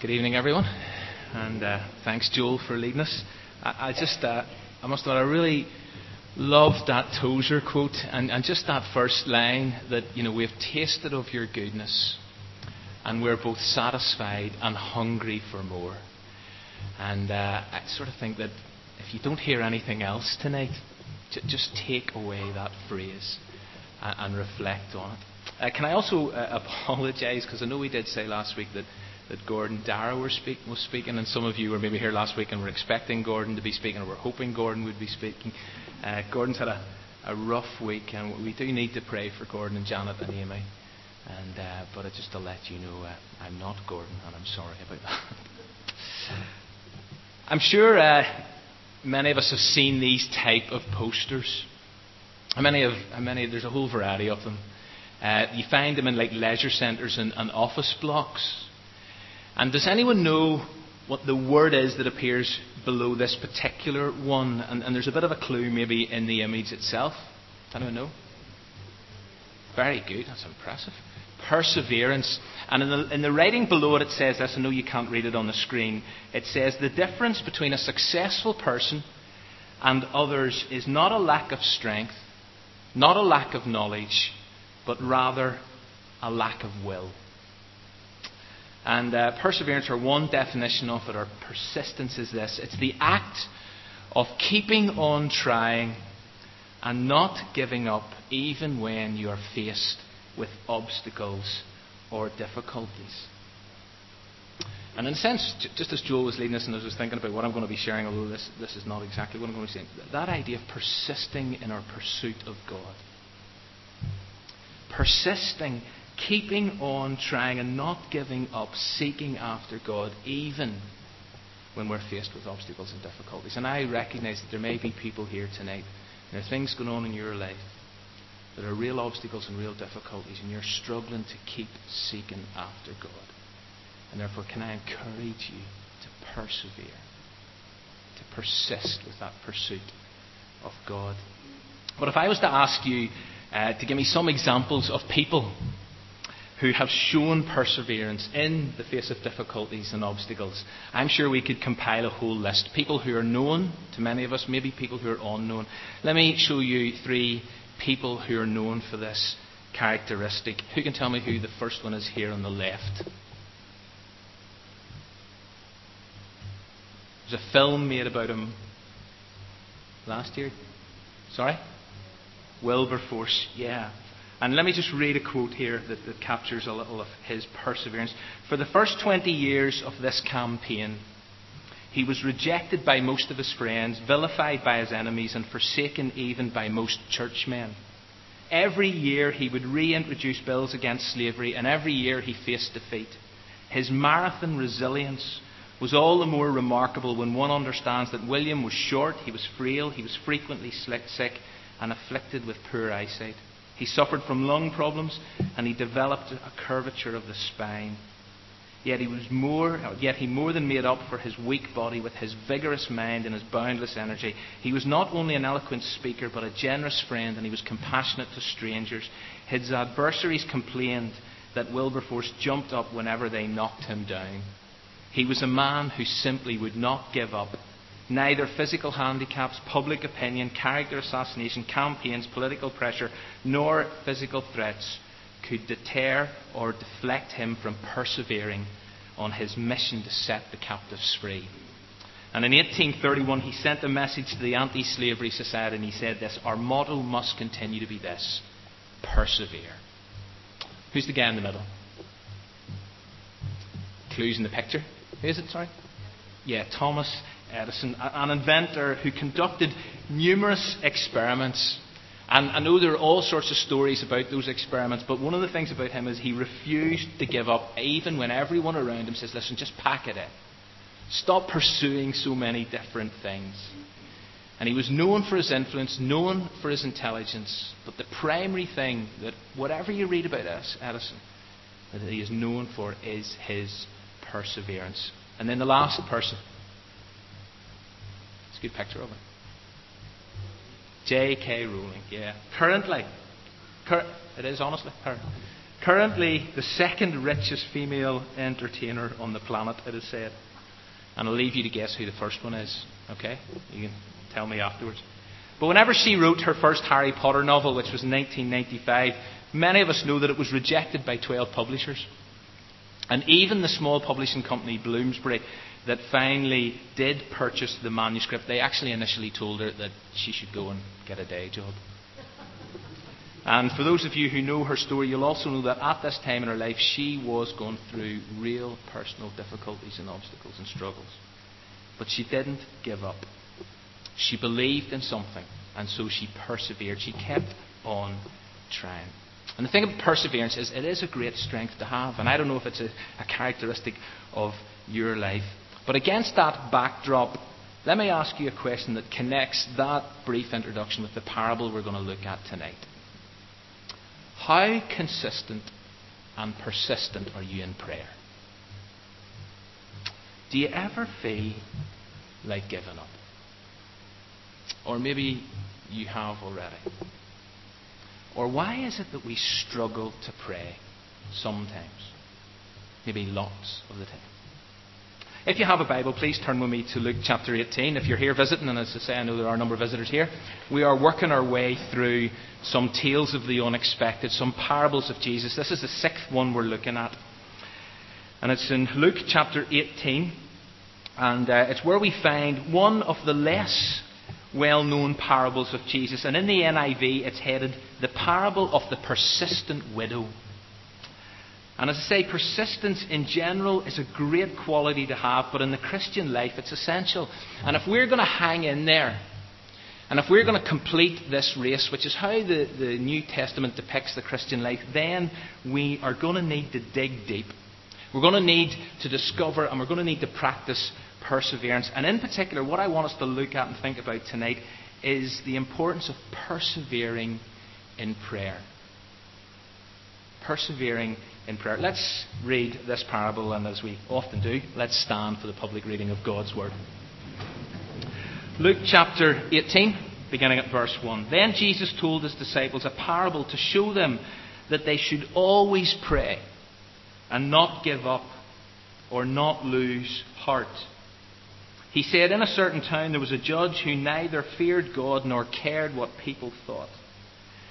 Good evening, everyone, and uh, thanks, Joel, for leading us. I, just, uh, I must admit, I really loved that Tozer quote, and, just that first line that you know we've tasted of your goodness, and we're both satisfied and hungry for more. And uh, I sort of think that if you don't hear anything else tonight, just take away that phrase and, reflect on it. Can I also apologise because I know we did say last week that that Gordon Darrow was, speak, was speaking, and some of you were maybe here last week and were expecting Gordon to be speaking, or were hoping Gordon would be speaking. Uh, Gordon's had a, a rough week, and we do need to pray for Gordon and Janet and Amy. And, uh, but just to let you know, uh, I'm not Gordon, and I'm sorry about that. I'm sure uh, many of us have seen these type of posters. Many of, many, there's a whole variety of them. Uh, you find them in like leisure centres and, and office blocks. And does anyone know what the word is that appears below this particular one? And, and there's a bit of a clue maybe in the image itself. Does anyone know? Very good. That's impressive. Perseverance. And in the, in the writing below it, it says this. I know you can't read it on the screen. It says the difference between a successful person and others is not a lack of strength, not a lack of knowledge, but rather a lack of will. And uh, perseverance, or one definition of it, or persistence, is this it's the act of keeping on trying and not giving up even when you are faced with obstacles or difficulties. And in a sense, just as Joel was leading us and as I was thinking about what I'm going to be sharing, although this, this is not exactly what I'm going to be saying, that idea of persisting in our pursuit of God. Persisting keeping on trying and not giving up, seeking after God, even when we're faced with obstacles and difficulties. And I recognize that there may be people here tonight, there are things going on in your life that are real obstacles and real difficulties, and you're struggling to keep seeking after God. And therefore, can I encourage you to persevere, to persist with that pursuit of God? But if I was to ask you uh, to give me some examples of people who have shown perseverance in the face of difficulties and obstacles. I'm sure we could compile a whole list. People who are known to many of us, maybe people who are unknown. Let me show you three people who are known for this characteristic. Who can tell me who the first one is here on the left? There's a film made about him last year. Sorry? Wilberforce, yeah. And let me just read a quote here that, that captures a little of his perseverance. For the first 20 years of this campaign, he was rejected by most of his friends, vilified by his enemies, and forsaken even by most churchmen. Every year he would reintroduce bills against slavery, and every year he faced defeat. His marathon resilience was all the more remarkable when one understands that William was short, he was frail, he was frequently sick, and afflicted with poor eyesight. He suffered from lung problems and he developed a curvature of the spine. Yet he was more yet he more than made up for his weak body with his vigorous mind and his boundless energy. He was not only an eloquent speaker but a generous friend and he was compassionate to strangers. His adversaries complained that Wilberforce jumped up whenever they knocked him down. He was a man who simply would not give up Neither physical handicaps, public opinion, character assassination, campaigns, political pressure, nor physical threats could deter or deflect him from persevering on his mission to set the captives free. And in 1831, he sent a message to the Anti Slavery Society and he said this Our motto must continue to be this persevere. Who's the guy in the middle? Clues in the picture. Who is it, sorry? Yeah, Thomas Edison, an inventor who conducted numerous experiments. And I know there are all sorts of stories about those experiments, but one of the things about him is he refused to give up, even when everyone around him says, listen, just pack it in. Stop pursuing so many different things. And he was known for his influence, known for his intelligence, but the primary thing that, whatever you read about Edison, that he is known for is his perseverance. And then the last person a good picture of her. J.K. Rowling, yeah. Currently, cur- it is honestly her. Currently, the second richest female entertainer on the planet, it is said. And I'll leave you to guess who the first one is. Okay? You can tell me afterwards. But whenever she wrote her first Harry Potter novel, which was in 1995, many of us know that it was rejected by 12 publishers. And even the small publishing company Bloomsbury that finally did purchase the manuscript, they actually initially told her that she should go and get a day job. And for those of you who know her story, you'll also know that at this time in her life, she was going through real personal difficulties and obstacles and struggles. But she didn't give up. She believed in something, and so she persevered. She kept on trying. And the thing about perseverance is it is a great strength to have. And I don't know if it's a, a characteristic of your life. But against that backdrop, let me ask you a question that connects that brief introduction with the parable we're going to look at tonight. How consistent and persistent are you in prayer? Do you ever feel like giving up? Or maybe you have already. Or why is it that we struggle to pray sometimes? Maybe lots of the time. If you have a Bible, please turn with me to Luke chapter 18. If you're here visiting, and as I say, I know there are a number of visitors here, we are working our way through some tales of the unexpected, some parables of Jesus. This is the sixth one we're looking at. And it's in Luke chapter 18. And uh, it's where we find one of the less well known parables of Jesus. And in the NIV, it's headed The Parable of the Persistent Widow. And as I say, persistence in general is a great quality to have, but in the Christian life, it's essential. And if we're going to hang in there, and if we're going to complete this race, which is how the, the New Testament depicts the Christian life, then we are going to need to dig deep. We're going to need to discover and we're going to need to practice perseverance. And in particular, what I want us to look at and think about tonight is the importance of persevering in prayer. Persevering in prayer. Let's read this parable, and as we often do, let's stand for the public reading of God's Word. Luke chapter 18, beginning at verse 1. Then Jesus told his disciples a parable to show them that they should always pray and not give up or not lose heart. He said, In a certain town there was a judge who neither feared God nor cared what people thought.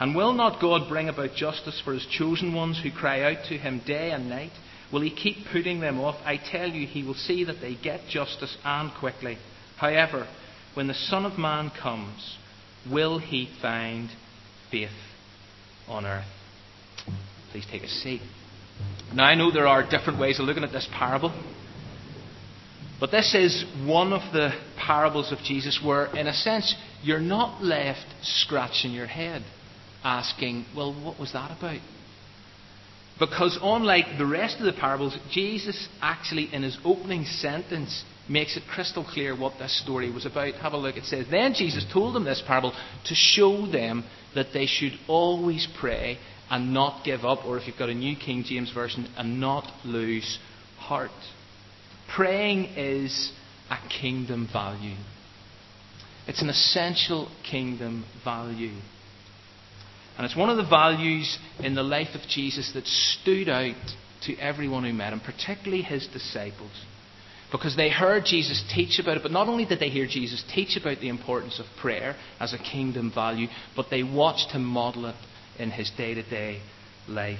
And will not God bring about justice for his chosen ones who cry out to him day and night? Will he keep putting them off? I tell you, he will see that they get justice and quickly. However, when the Son of Man comes, will he find faith on earth? Please take a seat. Now, I know there are different ways of looking at this parable. But this is one of the parables of Jesus where, in a sense, you're not left scratching your head asking, well, what was that about? Because unlike the rest of the parables, Jesus actually, in his opening sentence, makes it crystal clear what this story was about. Have a look. It says, Then Jesus told them this parable to show them that they should always pray and not give up, or if you've got a New King James Version, and not lose heart. Praying is a kingdom value. It's an essential kingdom value. And it's one of the values in the life of Jesus that stood out to everyone who met him, particularly his disciples. Because they heard Jesus teach about it, but not only did they hear Jesus teach about the importance of prayer as a kingdom value, but they watched him model it in his day to day life.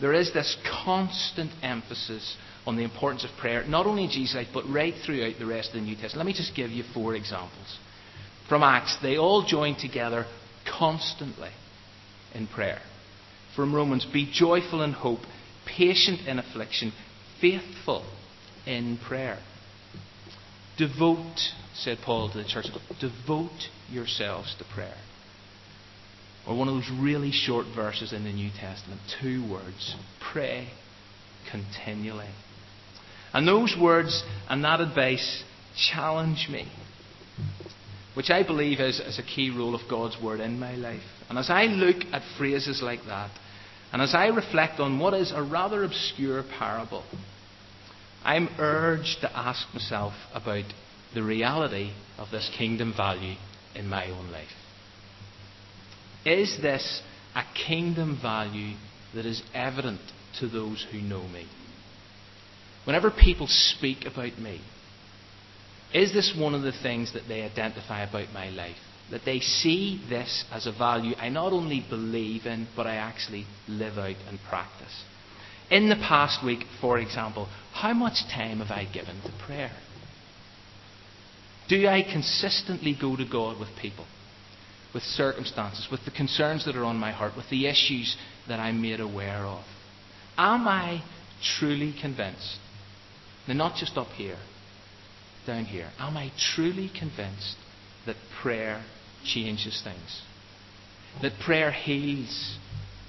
There is this constant emphasis on the importance of prayer, not only in Jesus' life, but right throughout the rest of the New Testament. Let me just give you four examples. From Acts, they all joined together constantly in prayer. From Romans, be joyful in hope, patient in affliction, faithful in prayer. Devote, said Paul to the church, devote yourselves to prayer. Or one of those really short verses in the New Testament, two words pray continually. And those words and that advice challenge me, which I believe is, is a key role of God's Word in my life. And as I look at phrases like that, and as I reflect on what is a rather obscure parable, I'm urged to ask myself about the reality of this kingdom value in my own life. Is this a kingdom value that is evident to those who know me? Whenever people speak about me, is this one of the things that they identify about my life? That they see this as a value I not only believe in, but I actually live out and practice. In the past week, for example, how much time have I given to prayer? Do I consistently go to God with people, with circumstances, with the concerns that are on my heart, with the issues that I'm made aware of? Am I truly convinced? Now, not just up here, down here. Am I truly convinced that prayer changes things? That prayer heals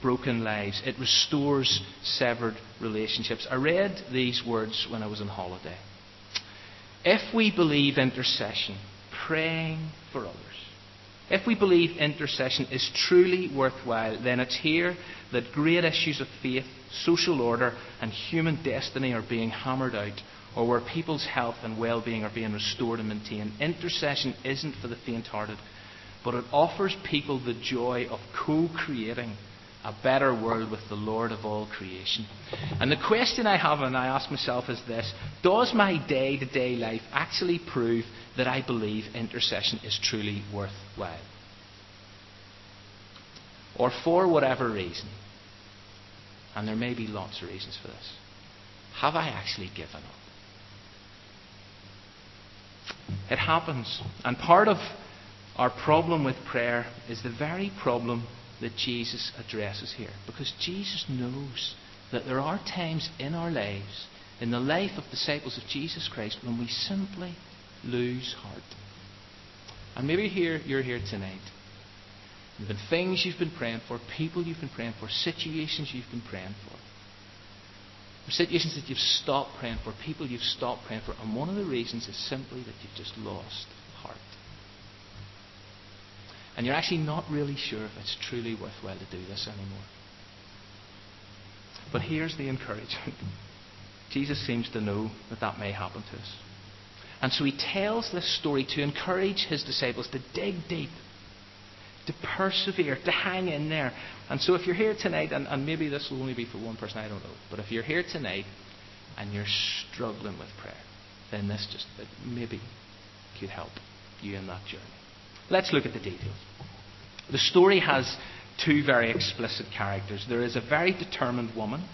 broken lives, it restores severed relationships. I read these words when I was on holiday. If we believe intercession, praying for others, if we believe intercession is truly worthwhile, then it's here that great issues of faith, social order, and human destiny are being hammered out, or where people's health and well being are being restored and maintained. Intercession isn't for the faint hearted, but it offers people the joy of co creating a better world with the Lord of all creation. And the question I have and I ask myself is this Does my day to day life actually prove that I believe intercession is truly worthwhile? Or for whatever reason, and there may be lots of reasons for this, have I actually given up? It happens. And part of our problem with prayer is the very problem that Jesus addresses here. Because Jesus knows that there are times in our lives, in the life of disciples of Jesus Christ, when we simply lose heart. And maybe here you're here tonight. There have been things you've been praying for, people you've been praying for, situations you've been praying for. Situations that you've stopped praying for, people you've stopped praying for, and one of the reasons is simply that you've just lost heart. And you're actually not really sure if it's truly worthwhile to do this anymore. But here's the encouragement Jesus seems to know that that may happen to us. And so he tells this story to encourage his disciples to dig deep, to persevere, to hang in there. And so if you're here tonight, and, and maybe this will only be for one person, I don't know, but if you're here tonight and you're struggling with prayer, then this just maybe could help you in that journey. Let's look at the details. The story has two very explicit characters. There is a very determined woman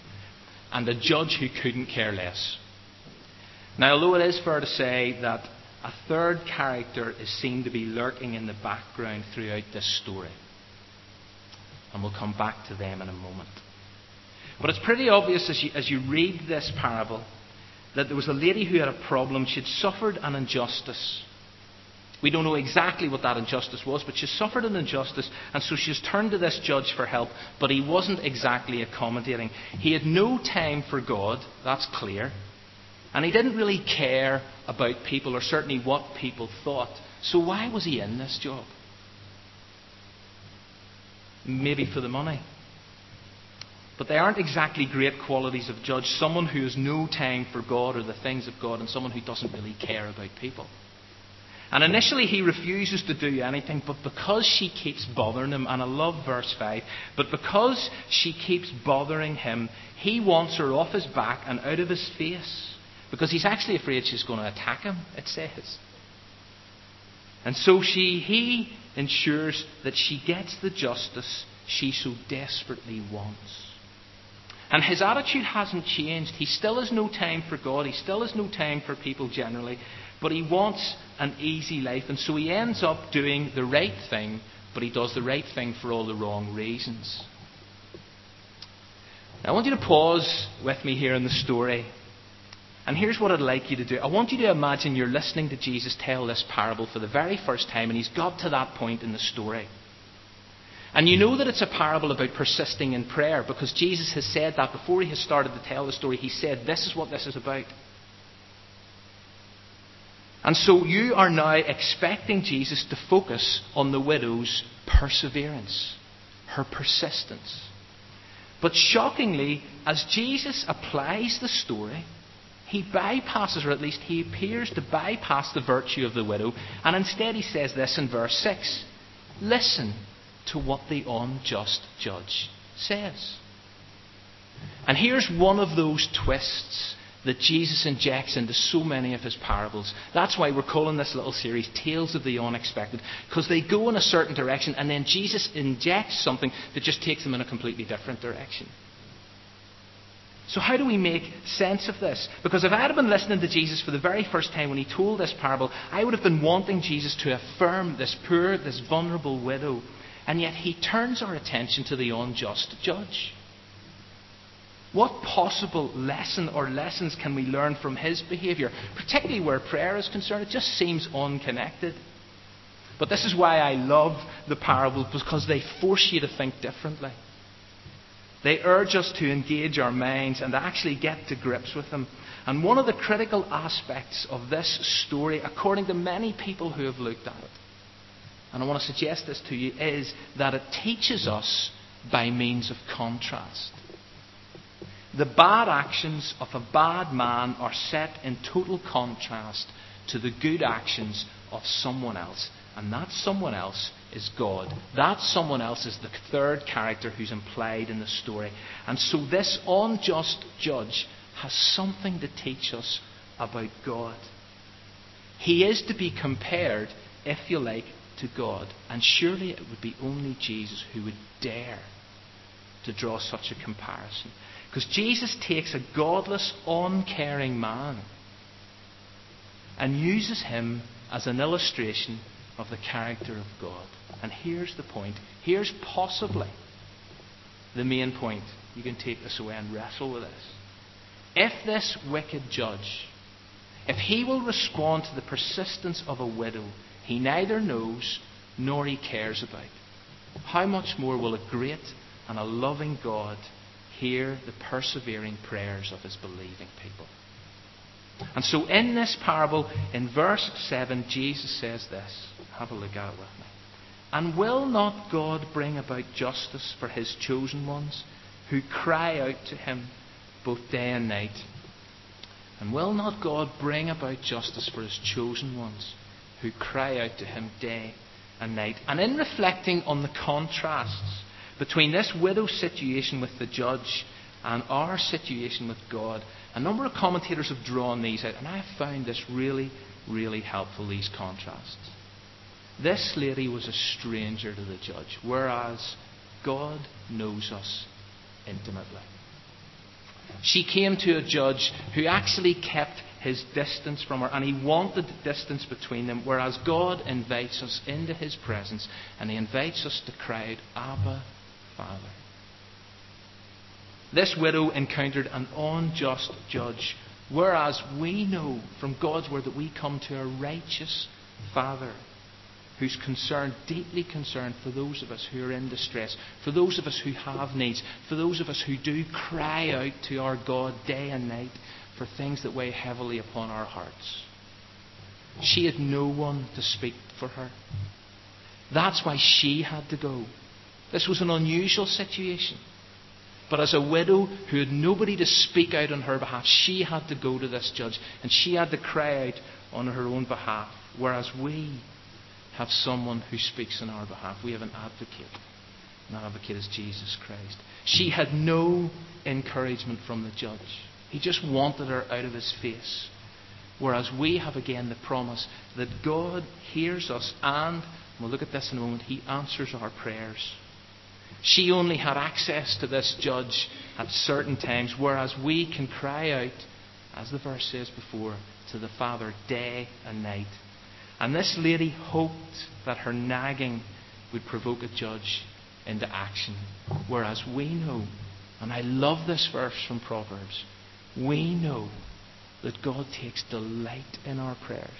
and a judge who couldn't care less. Now, although it is fair to say that a third character is seen to be lurking in the background throughout this story, and we'll come back to them in a moment. But it's pretty obvious as you, as you read this parable that there was a lady who had a problem. She'd suffered an injustice. We don't know exactly what that injustice was, but she suffered an injustice, and so she's turned to this judge for help, but he wasn't exactly accommodating. He had no time for God, that's clear, and he didn't really care about people, or certainly what people thought. So why was he in this job? Maybe for the money. But they aren't exactly great qualities of judge. Someone who has no time for God or the things of God, and someone who doesn't really care about people. And initially he refuses to do anything, but because she keeps bothering him, and I love verse 5, but because she keeps bothering him, he wants her off his back and out of his face. Because he's actually afraid she's going to attack him, it says. And so she, he ensures that she gets the justice she so desperately wants. And his attitude hasn't changed. He still has no time for God. He still has no time for people generally. But he wants an easy life, and so he ends up doing the right thing, but he does the right thing for all the wrong reasons. I want you to pause with me here in the story. And here's what I'd like you to do. I want you to imagine you're listening to Jesus tell this parable for the very first time, and he's got to that point in the story. And you know that it's a parable about persisting in prayer because Jesus has said that before he has started to tell the story. He said, This is what this is about. And so you are now expecting Jesus to focus on the widow's perseverance, her persistence. But shockingly, as Jesus applies the story, he bypasses, or at least he appears to bypass the virtue of the widow, and instead he says this in verse 6 Listen to what the unjust judge says. And here's one of those twists that Jesus injects into so many of his parables. That's why we're calling this little series Tales of the Unexpected, because they go in a certain direction and then Jesus injects something that just takes them in a completely different direction. So, how do we make sense of this? Because if I had been listening to Jesus for the very first time when he told this parable, I would have been wanting Jesus to affirm this poor, this vulnerable widow. And yet he turns our attention to the unjust judge. What possible lesson or lessons can we learn from his behaviour, particularly where prayer is concerned? It just seems unconnected. But this is why I love the parables, because they force you to think differently. They urge us to engage our minds and actually get to grips with them. And one of the critical aspects of this story, according to many people who have looked at it, and I want to suggest this to you, is that it teaches us by means of contrast. The bad actions of a bad man are set in total contrast to the good actions of someone else. And that someone else is God. That someone else is the third character who's implied in the story. And so this unjust judge has something to teach us about God. He is to be compared, if you like, to God. And surely it would be only Jesus who would dare to draw such a comparison. Because Jesus takes a godless, uncaring man and uses him as an illustration of the character of God. And here's the point. Here's possibly the main point. You can take this away and wrestle with this. If this wicked judge, if he will respond to the persistence of a widow he neither knows nor he cares about, how much more will a great and a loving God hear the persevering prayers of his believing people. And so, in this parable, in verse 7, Jesus says this. Have a look at it with me. And will not God bring about justice for his chosen ones who cry out to him both day and night? And will not God bring about justice for his chosen ones who cry out to him day and night? And in reflecting on the contrasts between this widow's situation with the judge and our situation with God, a number of commentators have drawn these out, and I have found this really, really helpful, these contrasts. This lady was a stranger to the judge, whereas God knows us intimately. She came to a judge who actually kept his distance from her, and he wanted the distance between them, whereas God invites us into his presence, and he invites us to cry out, Abba, Father. This widow encountered an unjust judge, whereas we know from God's word that we come to a righteous Father who's concerned, deeply concerned for those of us who are in distress, for those of us who have needs, for those of us who do cry out to our God day and night for things that weigh heavily upon our hearts. She had no one to speak for her. That's why she had to go. This was an unusual situation. But as a widow who had nobody to speak out on her behalf, she had to go to this judge and she had to cry out on her own behalf. Whereas we have someone who speaks on our behalf. We have an advocate. And that advocate is Jesus Christ. She had no encouragement from the judge. He just wanted her out of his face. Whereas we have again the promise that God hears us and, we'll look at this in a moment, He answers our prayers. She only had access to this judge at certain times, whereas we can cry out, as the verse says before, to the Father day and night. And this lady hoped that her nagging would provoke a judge into action, whereas we know, and I love this verse from Proverbs, we know that God takes delight in our prayers.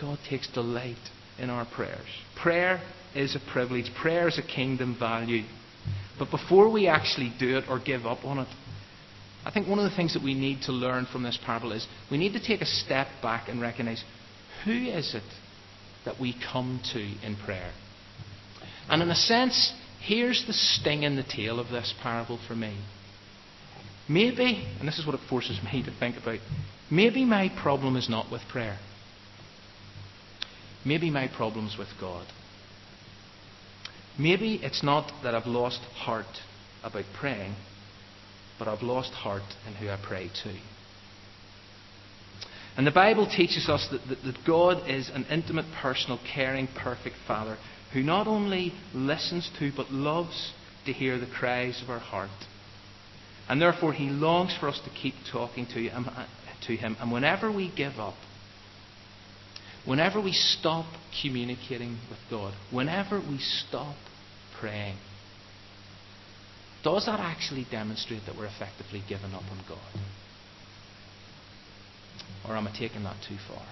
God takes delight in our prayers. Prayer is a privilege, prayer is a kingdom value. But before we actually do it or give up on it, I think one of the things that we need to learn from this parable is we need to take a step back and recognize who is it that we come to in prayer. And in a sense, here's the sting in the tail of this parable for me. Maybe, and this is what it forces me to think about, maybe my problem is not with prayer. Maybe my problem's with God. Maybe it's not that I've lost heart about praying, but I've lost heart in who I pray to. And the Bible teaches us that, that, that, God is an intimate, personal, caring, perfect Father who not only listens to but loves to hear the cries of our heart. And therefore, He longs for us to keep talking to Him. Uh, to him. And whenever we give up, whenever we stop communicating with God, whenever we stop praying, does that actually demonstrate that we're effectively giving up on God? Or am I taking that too far?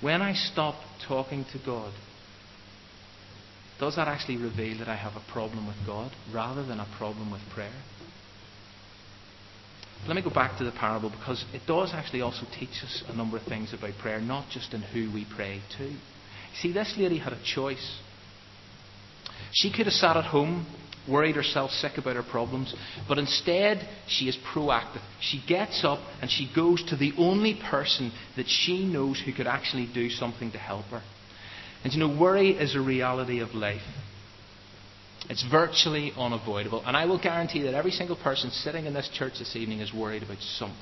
When I stop talking to God, does that actually reveal that I have a problem with God rather than a problem with prayer? Let me go back to the parable because it does actually also teach us a number of things about prayer, not just in who we pray to. See, this lady had a choice. She could have sat at home, worried herself sick about her problems, but instead she is proactive. She gets up and she goes to the only person that she knows who could actually do something to help her. And you know, worry is a reality of life. It's virtually unavoidable. And I will guarantee that every single person sitting in this church this evening is worried about something.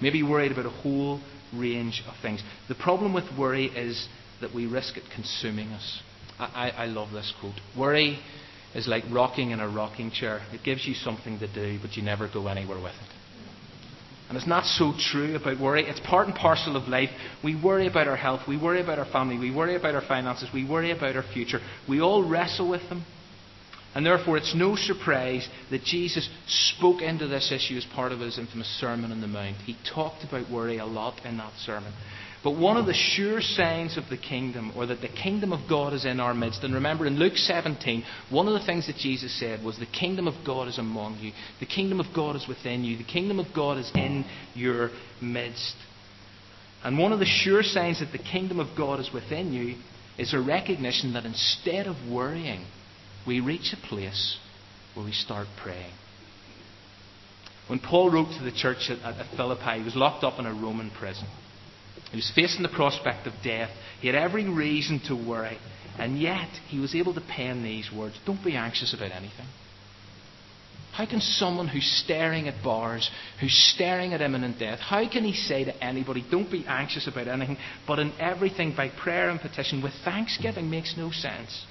Maybe worried about a whole range of things. The problem with worry is that we risk it consuming us. I, I, love this quote. Worry is like rocking in a rocking chair. It gives you something to do, but you never go anywhere with it. And it's not so true about worry. It's part and parcel of life. We worry about our health. We worry about our family. We worry about our finances. We worry about our future. We all wrestle with them. And therefore, it's no surprise that Jesus spoke into this issue as part of his infamous Sermon on the Mount. He talked about worry a lot in that sermon. But one of the sure signs of the kingdom, or that the kingdom of God is in our midst, and remember in Luke 17, one of the things that Jesus said was, The kingdom of God is among you, the kingdom of God is within you, the kingdom of God is in your midst. And one of the sure signs that the kingdom of God is within you is a recognition that instead of worrying, we reach a place where we start praying. When Paul wrote to the church at, Philippi, he was locked up in a Roman prison. He was facing the prospect of death. He had every reason to worry. And yet, he was able to pen these words Don't be anxious about anything. How can someone who's staring at bars, who's staring at imminent death, how can he say to anybody, Don't be anxious about anything, but in everything by prayer and petition with thanksgiving makes no sense?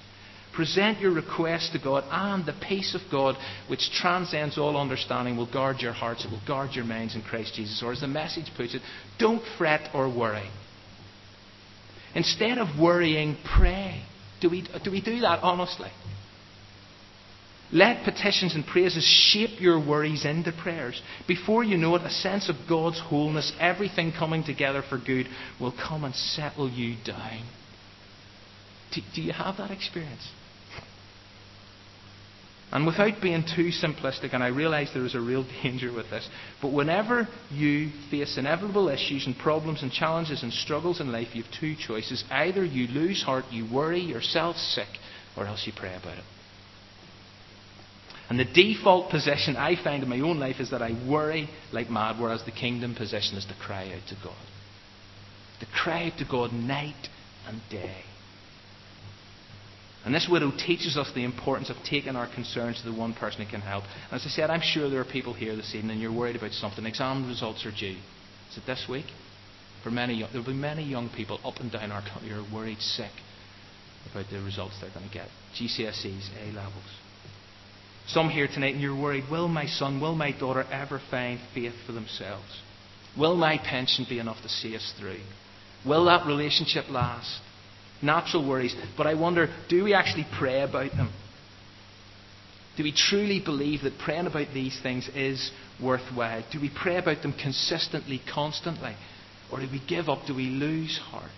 Present your request to God, and the peace of God, which transcends all understanding, will guard your hearts, it will guard your minds in Christ Jesus. Or as the message puts it, don't fret or worry. Instead of worrying, pray. Do we do, we do that honestly? Let petitions and praises shape your worries into prayers. Before you know it, a sense of God's wholeness, everything coming together for good, will come and settle you down. Do, do you have that experience? And without being too simplistic, and I realize there is a real danger with this, but whenever you face inevitable issues and problems and challenges and struggles in life, you have two choices. Either you lose heart, you worry yourself sick, or else you pray about it. And the default position I find in my own life is that I worry like mad, whereas the kingdom position is to cry out to God. To cry out to God night and day. And this widow teaches us the importance of taking our concerns to the one person who can help. And as I said, I'm sure there are people here this evening and you're worried about something. Exam results are due. Is it this week? For many, there will be many young people up and down our country who are worried sick about the results they're going to get. GCSEs, A levels. Some here tonight and you're worried, will my son, will my daughter ever find faith for themselves? Will my pension be enough to see us through? Will that relationship last? Natural worries. But I wonder do we actually pray about them? Do we truly believe that praying about these things is worthwhile? Do we pray about them consistently, constantly? Or do we give up? Do we lose heart?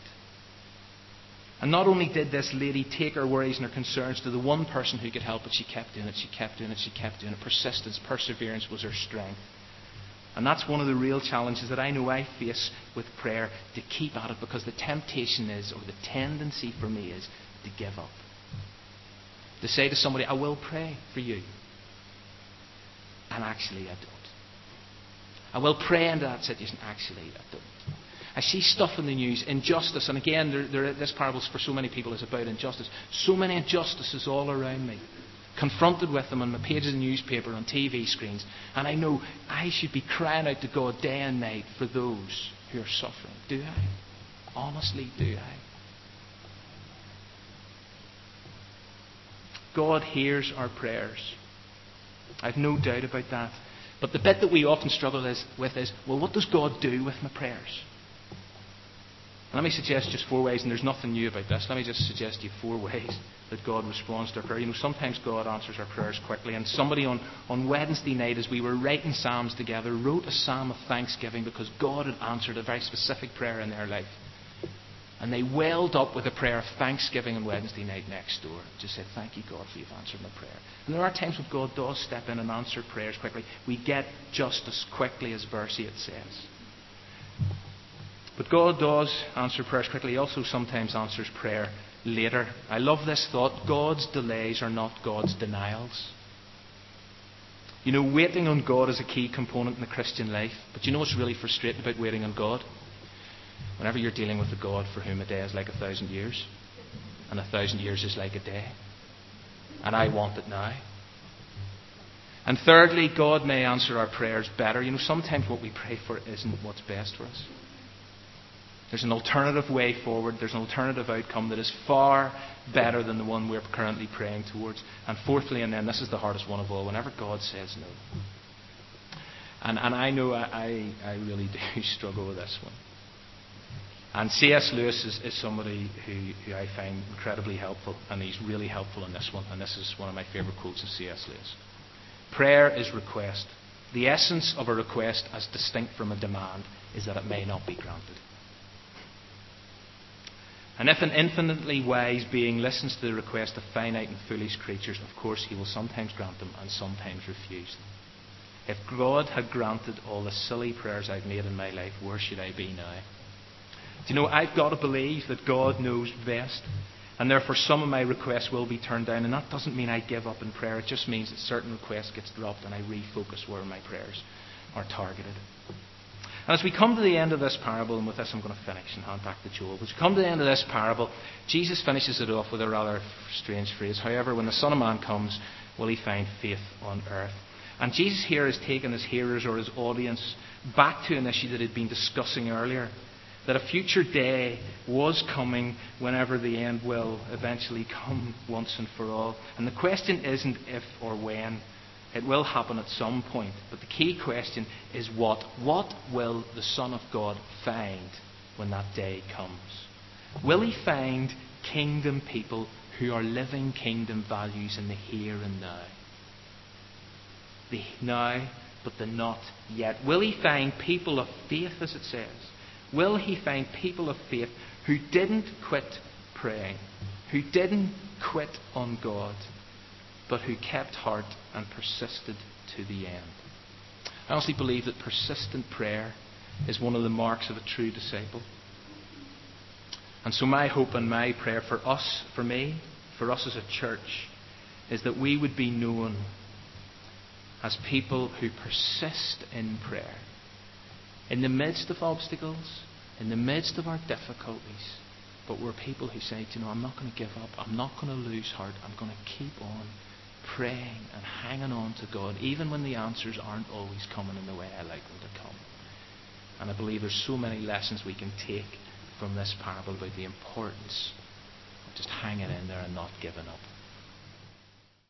And not only did this lady take her worries and her concerns to the one person who could help but she kept doing it, she kept doing it, she kept doing it. Persistence, perseverance was her strength. And that's one of the real challenges that I know I face with prayer to keep at it because the temptation is, or the tendency for me is, to give up. To say to somebody, I will pray for you. And actually, I don't. I will pray into that situation. Actually, I don't. I see stuff in the news, injustice, and again, there, there, this parable for so many people is about injustice. So many injustices all around me. Confronted with them on the pages of the newspaper, on TV screens, and I know I should be crying out to God day and night for those who are suffering. Do I? Honestly, do I? God hears our prayers. I've no doubt about that. But the bit that we often struggle with is, well, what does God do with my prayers? Let me suggest just four ways, and there's nothing new about this. Let me just suggest to you four ways that God responds to our prayer. You know, sometimes God answers our prayers quickly, and somebody on, on Wednesday night, as we were writing Psalms together, wrote a psalm of thanksgiving because God had answered a very specific prayer in their life. And they welled up with a prayer of thanksgiving on Wednesday night next door. Just said, Thank you, God, for you've answered my prayer. And there are times when God does step in and answer prayers quickly. We get justice quickly, as verse 8 says. But God does answer prayers quickly. He also sometimes answers prayer later. I love this thought God's delays are not God's denials. You know, waiting on God is a key component in the Christian life. But you know what's really frustrating about waiting on God? Whenever you're dealing with a God for whom a day is like a thousand years, and a thousand years is like a day, and I want it now. And thirdly, God may answer our prayers better. You know, sometimes what we pray for isn't what's best for us. There's an alternative way forward. There's an alternative outcome that is far better than the one we're currently praying towards. And fourthly, and then this is the hardest one of all, whenever God says no. And, and I know I, I, I really do struggle with this one. And C.S. Lewis is, is somebody who, who, I find incredibly helpful, and he's really helpful in this one. And this is one of my favourite quotes of C.S. Lewis Prayer is request. The essence of a request, as distinct from a demand, is that it may not be granted. And if an infinitely wise being listens to the request of finite and foolish creatures, of course he will sometimes grant them and sometimes refuse them. If God had granted all the silly prayers I've made in my life, where should I be now? Do you know, I've got to believe that God knows best. And therefore, some of my requests will be turned down. And that doesn't mean I give up in prayer. It just means that certain requests gets dropped and I refocus where my prayers are targeted. And as we come to the end of this parable, and with this I'm going to finish and hand back to Joel. As we come to the end of this parable, Jesus finishes it off with a rather strange phrase. However, when the Son of Man comes, will he find faith on earth? And Jesus here has taken his hearers or his audience back to an issue that he had been discussing earlier. That a future day was coming whenever the end will eventually come once and for all. And the question isn't if or when, it will happen at some point. But the key question is what? What will the Son of God find when that day comes? Will he find kingdom people who are living kingdom values in the here and now? The now, but the not yet. Will he find people of faith, as it says? Will he find people of faith who didn't quit praying, who didn't quit on God? But who kept heart and persisted to the end. I honestly believe that persistent prayer is one of the marks of a true disciple. And so, my hope and my prayer for us, for me, for us as a church, is that we would be known as people who persist in prayer. In the midst of obstacles, in the midst of our difficulties, but we're people who say, you know, I'm not going to give up. I'm not going to lose heart. I'm going to keep on praying and hanging on to God, even when the answers aren't always coming in the way I like them to come. And I believe there's so many lessons we can take from this parable about the importance of just hanging in there and not giving up.